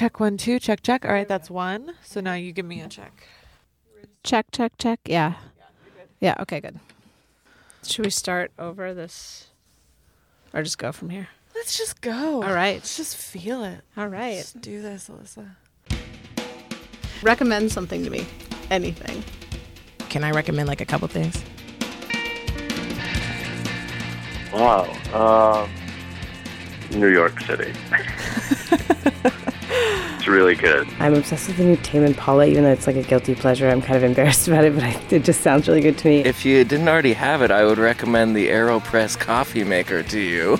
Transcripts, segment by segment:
Check one, two, check, check. All right, that's one. So now you give me a check. Check, check, check. Yeah. Yeah, okay, good. Should we start over this or just go from here? Let's just go. All right. Let's just feel it. All right. Let's do this, Alyssa. Recommend something to me. Anything. Can I recommend like a couple things? Wow. Uh, New York City. it's really good. I'm obsessed with the new Tame Impala, even though it's like a guilty pleasure. I'm kind of embarrassed about it, but I, it just sounds really good to me. If you didn't already have it, I would recommend the AeroPress coffee maker to you.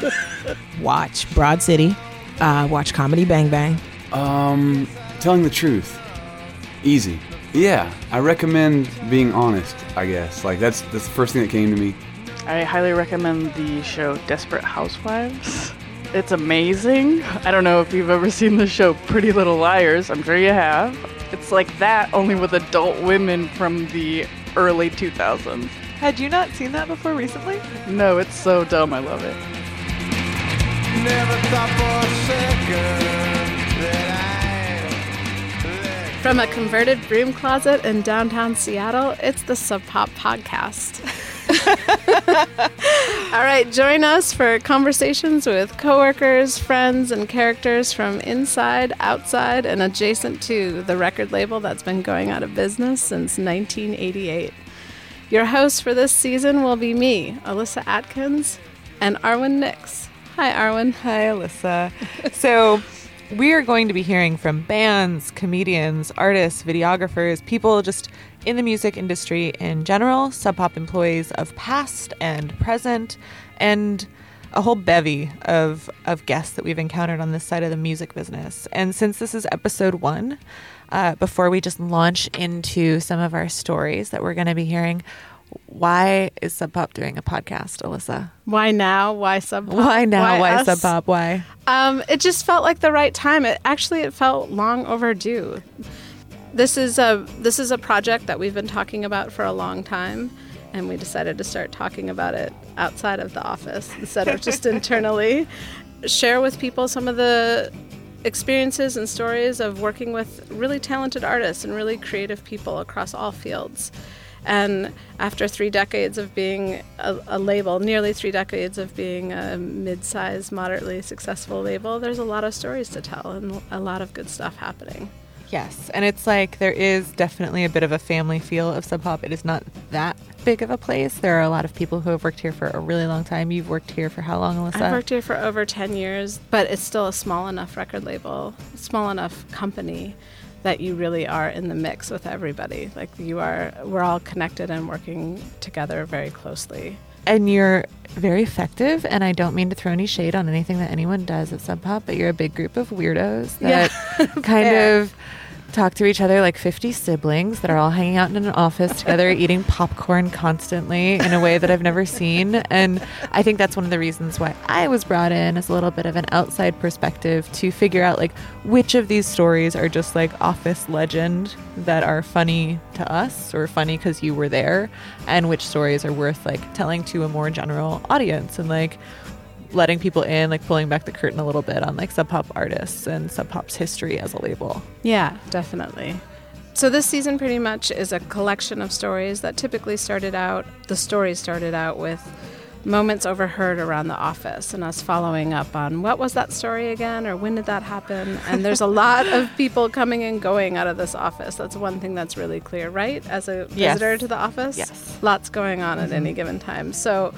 Watch Broad City. Uh, watch Comedy Bang Bang. Um, telling the truth. Easy. Yeah, I recommend being honest, I guess. Like that's that's the first thing that came to me. I highly recommend the show Desperate Housewives. It's amazing. I don't know if you've ever seen the show Pretty Little Liars. I'm sure you have. It's like that, only with adult women from the early 2000s. Had you not seen that before recently? No, it's so dumb. I love it. From a converted broom closet in downtown Seattle, it's the Sub Pop Podcast. All right, join us for conversations with coworkers, friends, and characters from inside, outside, and adjacent to the record label that's been going out of business since 1988. Your hosts for this season will be me, Alyssa Atkins, and Arwen Nix. Hi, Arwen. Hi, Alyssa. so, we are going to be hearing from bands, comedians, artists, videographers, people just in the music industry in general, Sub Pop employees of past and present, and a whole bevy of, of guests that we've encountered on this side of the music business. And since this is episode one, uh, before we just launch into some of our stories that we're going to be hearing, why is Sub Pop doing a podcast, Alyssa? Why now? Why Sub Pop? Why now? Why, us? Sub Pop? Why? Um, it just felt like the right time. It actually it felt long overdue. This is a this is a project that we've been talking about for a long time, and we decided to start talking about it outside of the office instead of just internally. Share with people some of the experiences and stories of working with really talented artists and really creative people across all fields. And after three decades of being a, a, label, nearly three decades of being a mid sized, moderately successful label, there's a lot of stories to tell and a lot of good stuff happening. Yes, and it's like there is definitely a bit of a family feel of Sub Pop. It is not that big of a place. There are a lot of people who have worked here for a really long time. You've worked here for how long, Alyssa? I've worked here for over 10 years, but it's still a small enough record label, small enough company that you really are in the mix with everybody. Like you are, we're all connected and working together very closely. And you're very effective. And I don't mean to throw any shade on anything that anyone does at Sub Pop, but you're a big group of weirdos that yeah. kind of talk to each other like 50 siblings that are all hanging out in an office together eating popcorn constantly in a way that I've never seen. And I think that's one of the reasons why I was brought in as a little bit of an outside perspective to figure out like which of these stories are just like office legend that are funny to us or funny because you were there and which stories are worth like telling to a more general audience and like letting people in, like pulling back the curtain a little bit on like Sub Pop artists and Sub Pop's history as a label. Yeah, definitely. So this season pretty much is a collection of stories that typically started out the stories started out with moments overheard around the office and us following up on what was that story again or when did that happen and there's a lot of people coming and going out of this office that's one thing that's really clear right as a visitor yes. to the office yes lots going on mm-hmm. at any given time so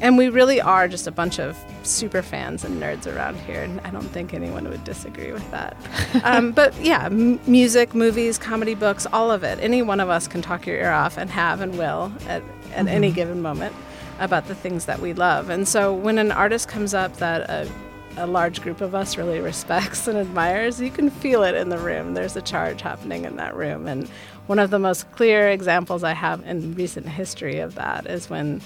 and we really are just a bunch of super fans and nerds around here, and I don't think anyone would disagree with that. um, but yeah, m- music, movies, comedy, books, all of it. Any one of us can talk your ear off and have and will at, at mm-hmm. any given moment about the things that we love. And so when an artist comes up that a, a large group of us really respects and admires, you can feel it in the room. There's a charge happening in that room. And one of the most clear examples I have in recent history of that is when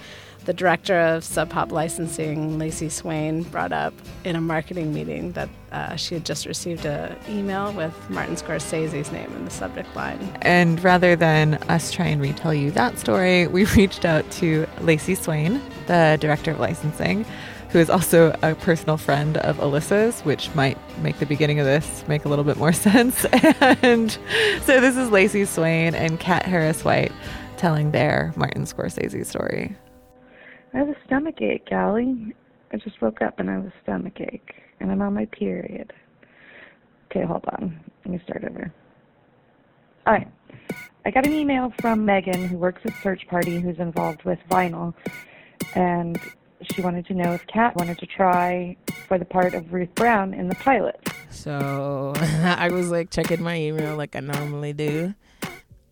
the director of Sub Pop licensing, Lacey Swain, brought up in a marketing meeting that uh, she had just received an email with Martin Scorsese's name in the subject line. And rather than us try and retell you that story, we reached out to Lacey Swain, the director of licensing, who is also a personal friend of Alyssa's, which might make the beginning of this make a little bit more sense. and so this is Lacey Swain and Kat Harris White telling their Martin Scorsese story. I have a stomach ache, Callie. I just woke up and I have a stomach ache, and I'm on my period. Okay, hold on. Let me start over. All right. I got an email from Megan, who works at Search Party, who's involved with vinyl, and she wanted to know if Kat wanted to try for the part of Ruth Brown in the pilot. So I was like checking my email like I normally do.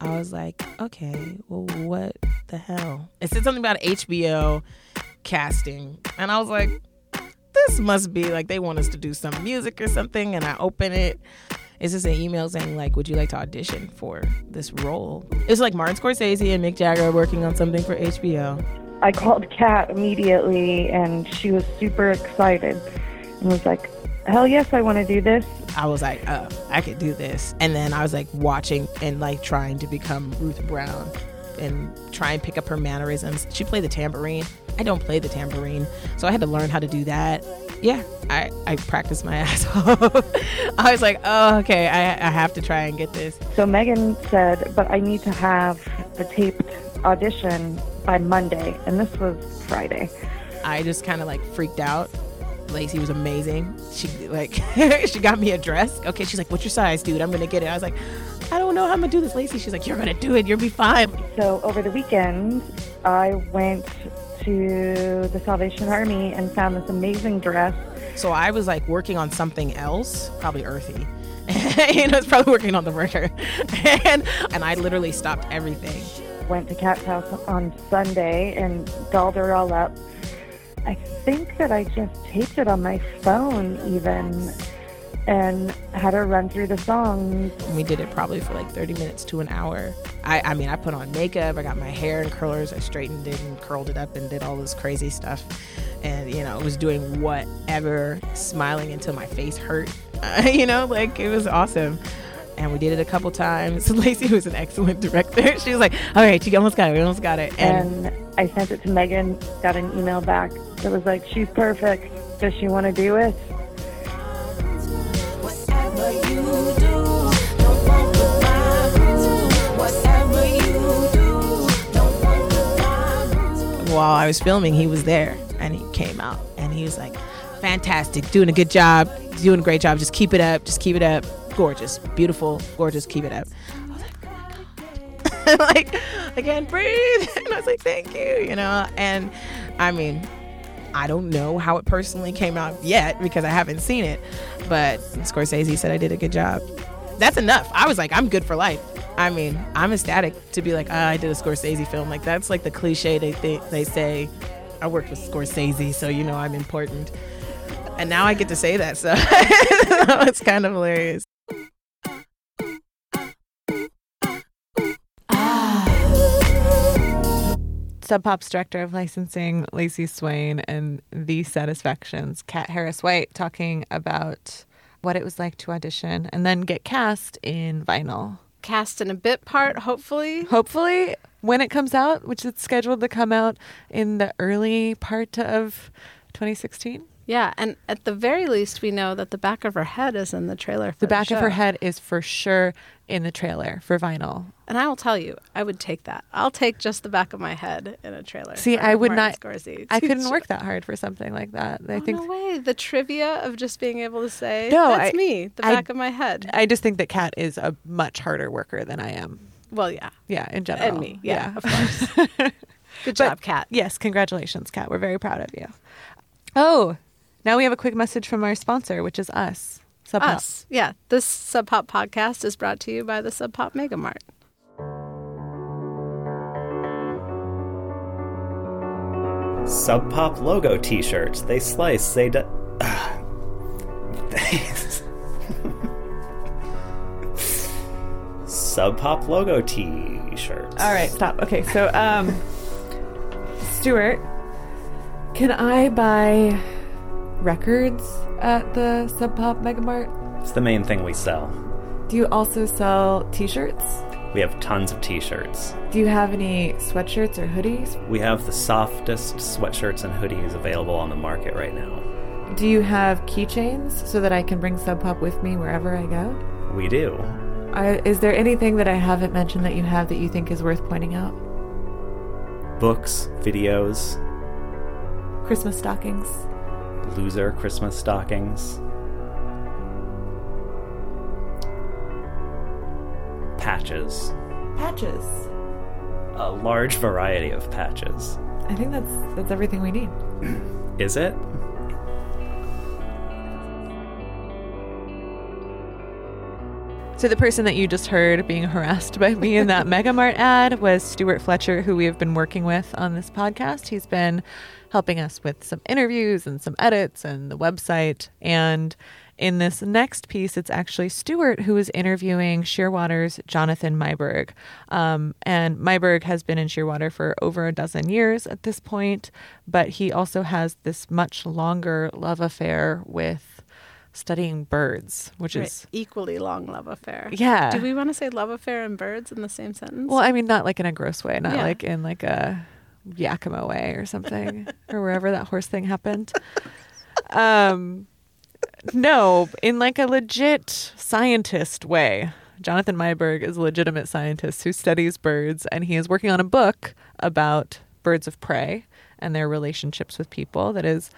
I was like, okay, well, what the hell? It said something about HBO casting. And I was like, this must be like they want us to do some music or something. And I open it. It's just an email saying, like, would you like to audition for this role? It's like Martin Scorsese and Mick Jagger working on something for HBO. I called Kat immediately, and she was super excited and was like, hell yes, I want to do this. I was like, oh, I could do this. And then I was like watching and like trying to become Ruth Brown and try and pick up her mannerisms. She played the tambourine. I don't play the tambourine. So I had to learn how to do that. Yeah, I, I practiced my ass off. I was like, oh, okay, I, I have to try and get this. So Megan said, but I need to have the taped audition by Monday. And this was Friday. I just kind of like freaked out. Lacey was amazing. She like she got me a dress. Okay, she's like, "What's your size, dude? I'm gonna get it." I was like, "I don't know how I'm gonna do this, Lacey." She's like, "You're gonna do it. You'll be fine." So over the weekend, I went to the Salvation Army and found this amazing dress. So I was like working on something else, probably earthy. you know, it's probably working on the murder, and and I literally stopped everything. Went to Kat's house on Sunday and dolled her all up. I think that I just taped it on my phone even and had her run through the songs. We did it probably for like 30 minutes to an hour. I, I mean, I put on makeup, I got my hair in curlers, I straightened it and curled it up and did all this crazy stuff. And, you know, was doing whatever, smiling until my face hurt. Uh, you know, like it was awesome. And we did it a couple times. Lacey was an excellent director. She was like, all right, you almost got it, we almost got it. And, and I sent it to Megan, got an email back that was like, she's perfect. Does she want to do it? While I was filming, he was there and he came out and he was like, fantastic, doing a good job, doing a great job. Just keep it up, just keep it up. Gorgeous, beautiful, gorgeous, keep it up. I was like, oh my God. like, I can't breathe. And I was like, thank you, you know? And I mean, I don't know how it personally came out yet because I haven't seen it, but Scorsese said I did a good job. That's enough. I was like, I'm good for life. I mean, I'm ecstatic to be like, oh, I did a Scorsese film. Like that's like the cliche they think they say. I worked with Scorsese, so you know I'm important. And now I get to say that, so it's kind of hilarious. Sub Pop's director of licensing, Lacey Swain, and The Satisfactions, Kat Harris White, talking about what it was like to audition and then get cast in vinyl. Cast in a bit part, hopefully. Hopefully, when it comes out, which it's scheduled to come out in the early part of 2016. Yeah, and at the very least, we know that the back of her head is in the trailer. the back of her head is for sure in the trailer for vinyl. And I will tell you, I would take that. I'll take just the back of my head in a trailer. See, I would Martin not. Scorsese. I couldn't work that hard for something like that. I Oh, think no way. The trivia of just being able to say, No, that's I- me, the I- back of my head. I just think that Kat is a much harder worker than I am. well, yeah. Yeah, in general. And me. Yeah, of course. Good job, Kat. Yes, congratulations, Kat. We're very proud of you. Oh, now we have a quick message from our sponsor, which is us. Sub Pop. Us. Yeah. This Sub Pop podcast is brought to you by the Sub Pop Mega Mart. Sub Pop logo t shirts. They slice, they. D- Sub Pop logo t shirts. All right, stop. Okay, so um Stuart, can I buy records at the Sub Pop Mega Mart? It's the main thing we sell. Do you also sell t-shirts? We have tons of t shirts. Do you have any sweatshirts or hoodies? We have the softest sweatshirts and hoodies available on the market right now. Do you have keychains so that I can bring Sub Pop with me wherever I go? We do. I, is there anything that I haven't mentioned that you have that you think is worth pointing out? Books, videos, Christmas stockings. Loser Christmas stockings, patches, Patches. a large variety of patches. I think that's that's everything we need. Is it? So the person that you just heard being harassed by me in that Megamart ad was Stuart Fletcher, who we have been working with on this podcast. He's been helping us with some interviews and some edits and the website. And in this next piece, it's actually Stuart who is interviewing Shearwater's Jonathan Meiberg. Um, and Meiberg has been in Shearwater for over a dozen years at this point, but he also has this much longer love affair with studying birds, which Right. is equally long love affair. Yeah. Do we want to say love affair and birds in the same sentence? Well, I mean, not like in a gross way, not Yeah. like in like a Yakima way or something, or wherever that horse thing happened. Um, no, in like a legit scientist way. Jonathan Meiberg is a legitimate scientist who studies birds, and he is working on a book about birds of prey and their relationships with people that is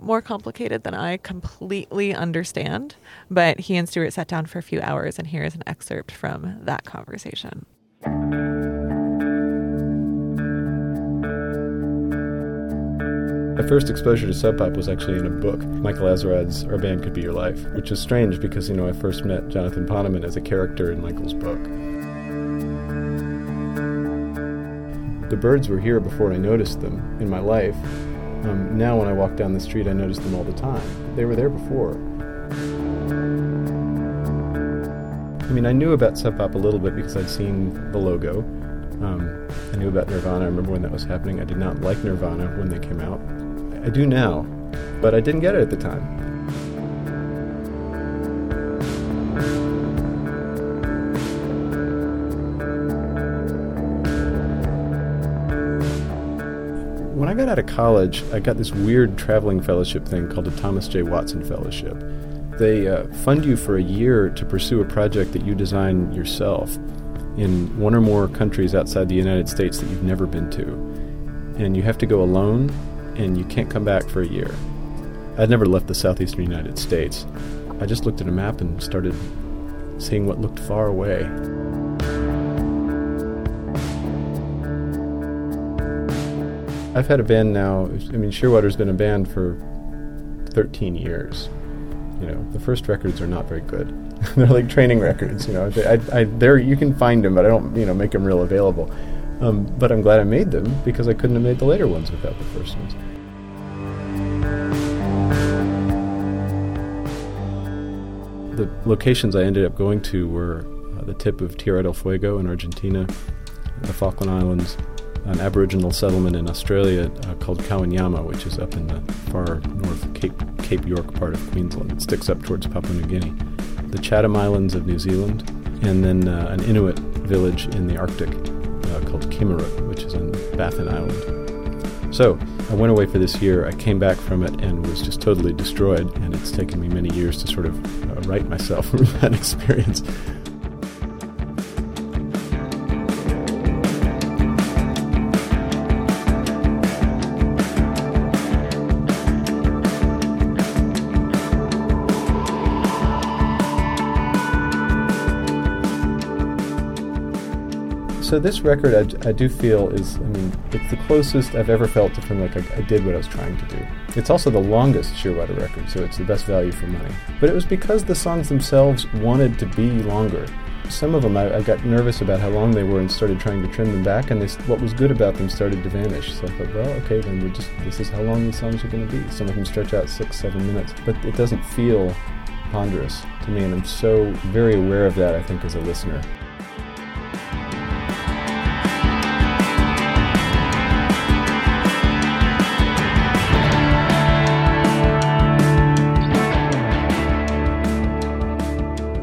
more complicated than I completely understand. But he and Stuart sat down for a few hours, and here is an excerpt from that conversation. My first exposure to Sub Pop was actually in a book, Michael Azerrad's Our Band Could Be Your Life, which is strange because, you know, I first met Jonathan Poneman as a character in Michael's book. The birds were here before I noticed them in my life. Um, now, when I walk down the street, I notice them all the time. They were there before. I mean, I knew about Sub Pop a little bit because I'd seen the logo. Um, I knew about Nirvana. I remember when that was happening. I did not like Nirvana when they came out. I do now, but I didn't get it at the time. College, I got this weird traveling fellowship thing called the Thomas J. Watson Fellowship. They uh, fund you for a year to pursue a project that you design yourself in one or more countries outside the United States that you've never been to. And you have to go alone, and you can't come back for a year. I'd never left the southeastern United States. I just looked at a map and started seeing what looked far away. I've had a band now. I mean, Shearwater's been a band for 13 years. You know, the first records are not very good. They're like training records. You know, I, I, there you can find them, but I don't, you know, make them real available. Um, but I'm glad I made them because I couldn't have made the later ones without the first ones. The locations I ended up going to were uh, the tip of Tierra del Fuego in Argentina, the Falkland Islands, an Aboriginal settlement in Australia uh, called Kowanyama, which is up in the far north Cape, Cape York part of Queensland. It sticks up towards Papua New Guinea. The Chatham Islands of New Zealand, and then uh, an Inuit village in the Arctic uh, called Kimmirut, which is on Baffin Island. So I went away for this year. I came back from it and was just totally destroyed, and it's taken me many years to sort of uh, right myself from that experience. So this record, I, I do feel is, I mean, it's the closest I've ever felt to feeling like I, I did what I was trying to do. It's also the longest Shearwater record, so it's the best value for money. But it was because the songs themselves wanted to be longer. Some of them, I, I got nervous about how long they were and started trying to trim them back, and they, what was good about them started to vanish. So I thought, well, okay, then we're just, this is how long these songs are going to be. Some of them stretch out six, seven minutes, but it doesn't feel ponderous to me, and I'm so very aware of that, I think, as a listener.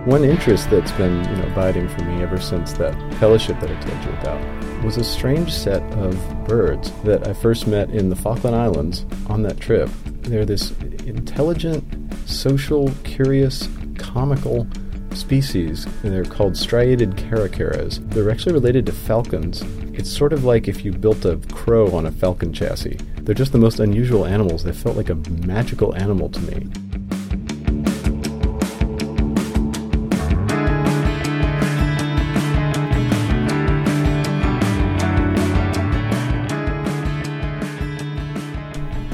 One interest that's been, you know, abiding for me ever since that fellowship that I told you about was a strange set of birds that I first met in the Falkland Islands on that trip. They're this intelligent, social, curious, comical species. And they're called striated caracaras. They're actually related to falcons. It's sort of like if you built a crow on a falcon chassis. They're just the most unusual animals. They felt like a magical animal to me.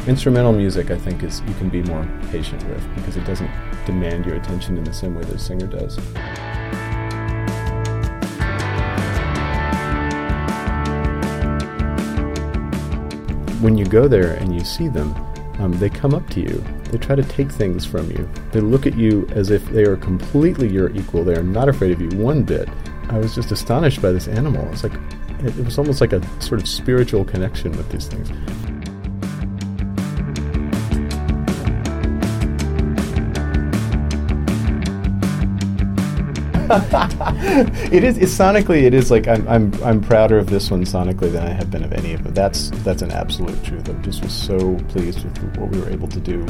Instrumental music, I think, is you can be more patient with because it doesn't demand your attention in the same way that a singer does. When you go there and you see them, um, they come up to you. They try to take things from you. They look at you as if they are completely your equal. They are not afraid of you one bit. I was just astonished by this animal. It's like it, it was almost like a sort of spiritual connection with these things. it is it's sonically it is like I'm, I'm I'm prouder of this one sonically than I have been of any of them. That's that's an absolute truth. I just was so pleased with what we were able to do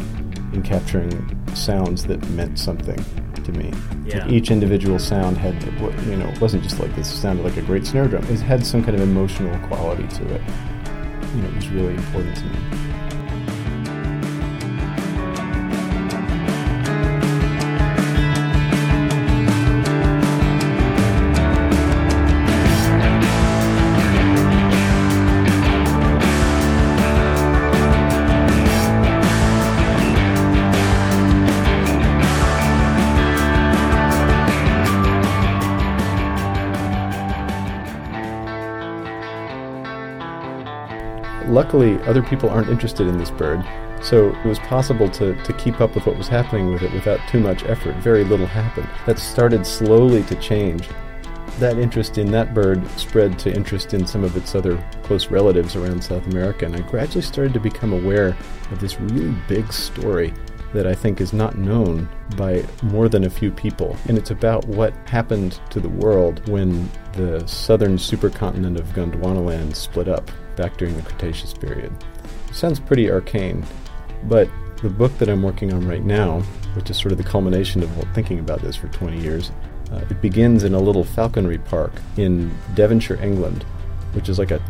in capturing sounds that meant something to me. Yeah. Like each individual sound had you know it wasn't just like this sounded like a great snare drum. It had some kind of emotional quality to it. You know, it was really important to me. Luckily, other people aren't interested in this bird, so it was possible to, to keep up with what was happening with it without too much effort. Very little happened. That started slowly to change. That interest in that bird spread to interest in some of its other close relatives around South America, and I gradually started to become aware of this really big story that I think is not known by more than a few people. And it's about what happened to the world when the southern supercontinent of Gondwanaland split up back during the Cretaceous period. Sounds pretty arcane, but the book that I'm working on right now, which is sort of the culmination of thinking about this for 20 years, uh, it begins in a little falconry park in Devonshire, England, which is like a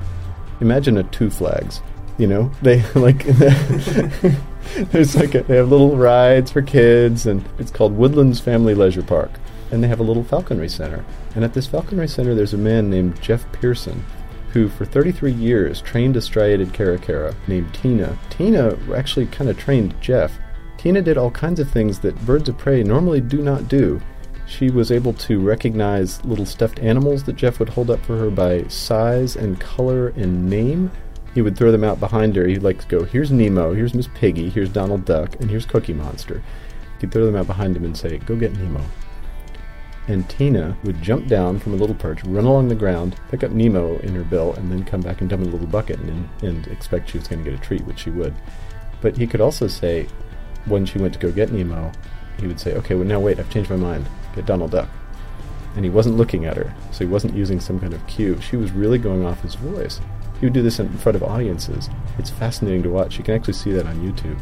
imagine a two flags. You know, they like there's like a, they have little rides for kids, and it's called Woodlands Family Leisure Park, and they have a little falconry center. And at this falconry center, there's a man named Jeff Pearson, who for 33 years trained a striated caracara named Tina. Tina actually kind of trained Jeff. Tina did all kinds of things that birds of prey normally do not do. She was able to recognize little stuffed animals that Jeff would hold up for her by size and color and name. He would throw them out behind her. He'd like to go, here's Nemo, here's Miss Piggy, here's Donald Duck, and here's Cookie Monster. He'd throw them out behind him and say, go get Nemo and Tina would jump down from a little perch, run along the ground, pick up Nemo in her bill, and then come back and dump in a little bucket and, and expect she was going to get a treat, which she would. But he could also say, when she went to go get Nemo, he would say, okay, well, now wait, I've changed my mind. Get Donald Duck. And he wasn't looking at her, so he wasn't using some kind of cue. She was really going off his voice. He would do this in front of audiences. It's fascinating to watch. You can actually see that on YouTube.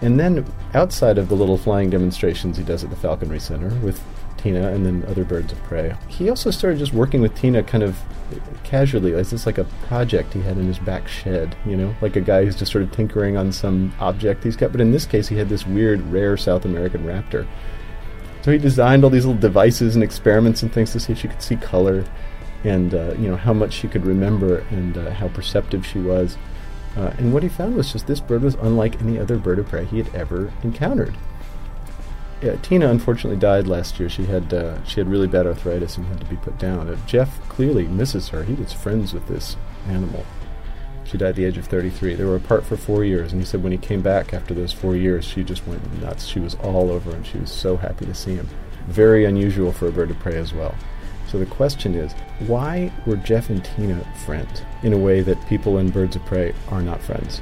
And then outside of the little flying demonstrations he does at the Falconry Center with Tina and then other birds of prey. He also started just working with Tina kind of casually, as this like a project he had in his back shed, you know, like a guy who's just sort of tinkering on some object he's got. But in this case, he had this weird, rare South American raptor. So he designed all these little devices and experiments and things to see if she could see color and, uh, you know, how much she could remember and uh, how perceptive she was. Uh, and what he found was just this bird was unlike any other bird of prey he had ever encountered yeah, Tina unfortunately died last year. She had uh, she had really bad arthritis and had to be put down. Uh, Jeff clearly misses her. He was friends with this animal. She died at the age of 33. They were apart for four years, and he said when he came back after those four years, she just went nuts. She was all over him. She was so happy to see him. Very unusual for a bird of prey as well. So the question is, why were Jeff and Tina friends in a way that people in birds of prey are not friends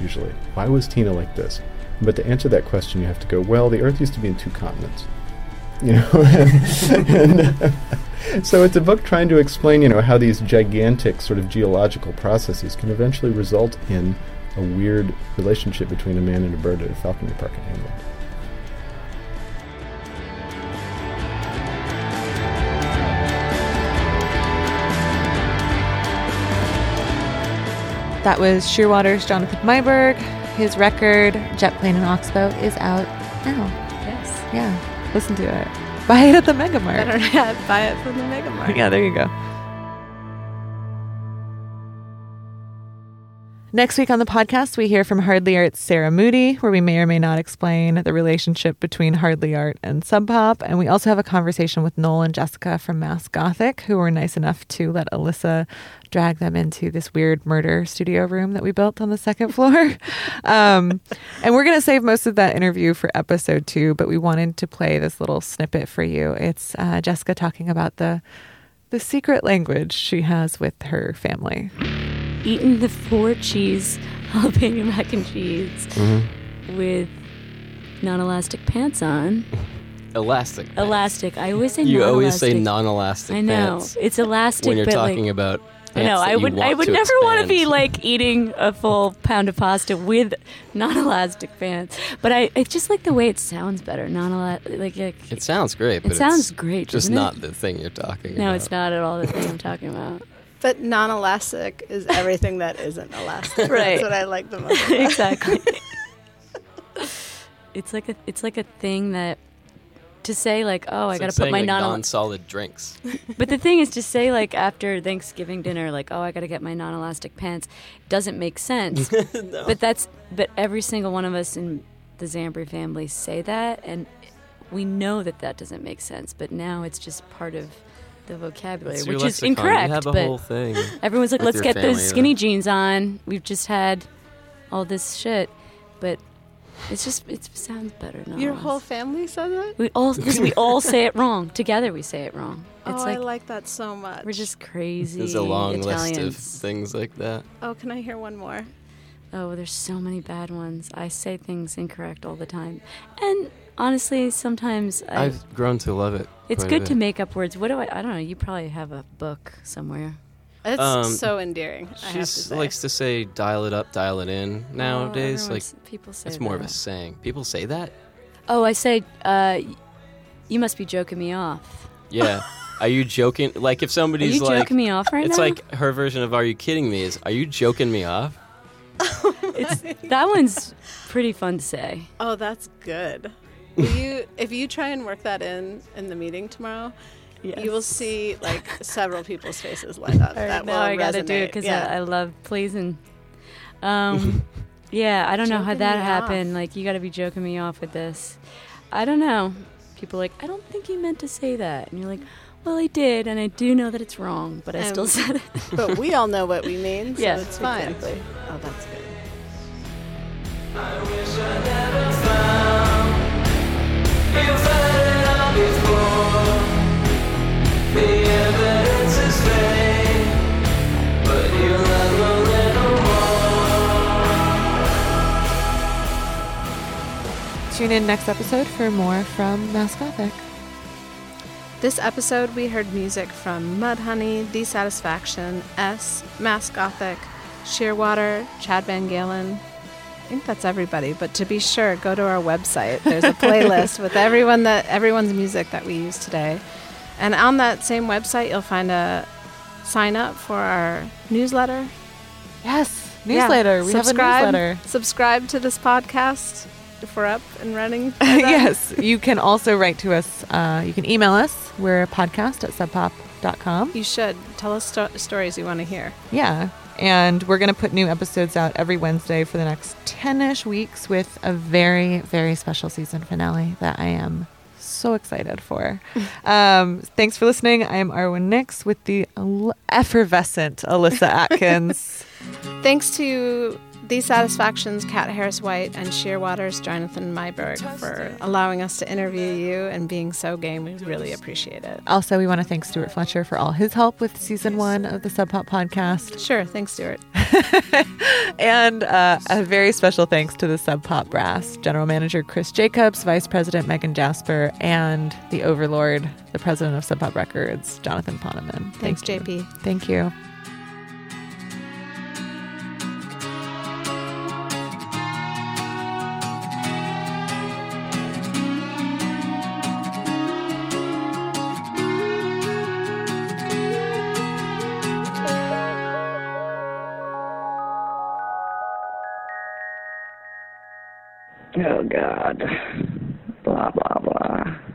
usually? Why was Tina like this? But to answer that question, you have to go, well, the Earth used to be in two continents. You know, and, uh, so it's a book trying to explain, you know, how these gigantic sort of geological processes can eventually result in a weird relationship between a man and a bird at a falconry park in England. That was Shearwater's Jonathan Meiberg. His record, Jet Plane and Oxbow, is out now. Yes. Yeah, listen to it. Buy it at the Mega Mart. Better buy it from the Mega Mart. Yeah, there you go. Next week on the podcast, we hear from Hardly Art's Sarah Moody, where we may or may not explain the relationship between Hardly Art and Sub Pop. And we also have a conversation with Noel and Jessica from Mass Gothic, who were nice enough to let Alyssa drag them into this weird murder studio room that we built on the second floor. um, and we're going to save most of that interview for episode two, but we wanted to play this little snippet for you. It's uh, Jessica talking about the the secret language she has with her family. Eating the four cheese jalapeno mac and cheese Mm-hmm. with non-elastic pants on. Elastic. Elastic. I always say You non-elastic. always say non-elastic I know pants it's elastic when you're talking like, about. I know. pants that I would. I would never want to be like eating a full pound of pasta with non-elastic pants. But I, I just like the way it sounds better. Non-elastic. Like, like It sounds great, It sounds it's great, Just doesn't it? the thing you're talking about. no, about. it's not at all the thing I'm talking about. But non-elastic is everything that isn't elastic. Right. That's what I like the most. about exactly. it's like a. It's like a thing that. To say like, oh, I It's got like to put saying, my like, non non-solid drinks. But the thing is to say like after Thanksgiving dinner, like, oh, I got to get my non-elastic pants, doesn't make sense. no. But that's but every single one of us in the Zambri family say that, and we know that that doesn't make sense. But now it's just part of the vocabulary, That's your which is lexicon. You incorrect. have a but whole thing everyone's like, let's get family, those skinny though. jeans on. We've just had all this shit, but it's just it sounds better now. Your whole family says it. We all we all say it wrong together. We say it wrong. Oh, It's I like like that so much. we're just crazy. There's a long Italians. list of things like that. Oh, can I hear one more? Oh, there's so many bad ones. I say things incorrect all the time, and honestly, sometimes I, I've grown to love it. it's good to make up words. What do I? I don't know. You probably have a book somewhere. It's Um, so endearing. I She to say. likes to say "dial it up, dial it in" nowadays. like everyone's- people say it's more of a saying. People say that. Oh, I say, uh, y- you must be joking me off. Yeah. Are you joking? Like if somebody's you like, joking me off right it's now? like her version of "Are you kidding me?" Is "Are you joking me off?" It's that one's pretty fun to say. Oh, that's good. Will you, if you try and work that in in the meeting tomorrow, you will see like several people's faces light up. All right, that now will I gotta do it resonate. because yeah. I, I love pleasing. Um, yeah, I don't know how that me happened. Like, you got to be joking me off with this. I don't know. People are like, I don't think he meant to say that, and you're like, well, I did, and I do know that it's wrong, but I still Um, said it. but we all know what we mean, so Yeah, it's fine. exactly. Oh, that's good. Tune in next episode for more from Mass Gothic. This episode, we heard music from Mudhoney, Dissatisfaction, S, Mass Gothic, Shearwater, Chad VanGaalen. I think that's everybody, but to be sure, go to our website. There's a playlist with everyone that everyone's music that we use today. And on that same website, you'll find a sign up for our newsletter. Yes, newsletter. We have a Subscribe- newsletter. Subscribe to this podcast if we're up and running. yes, you can also write to us. Uh, you can email us. We're a podcast at subpop.com. You should. Tell us sto- stories you want to hear. Yeah. And we're going to put new episodes out every Wednesday for the next 10 ish weeks with a very, very special season finale that I am so excited for. um, thanks for listening. I am Arwen Nix with the effervescent Alyssa Atkins. Thanks to These Satisfactions, Kat Harris White, and Shearwater's Jonathan Meiberg for allowing us to interview you and being so game. We really appreciate it. Also, we want to thank Stuart Fletcher for all his help with season one of the Sub Pop podcast. Sure. Thanks, Stuart. and uh, a very special thanks to the Sub Pop brass, General Manager Chris Jacobs, Vice President Megan Jasper, and the Overlord, the President of Sub Pop Records, Jonathan Poneman. Thanks, Thank. JP. Thank you. God. Blah blah blah.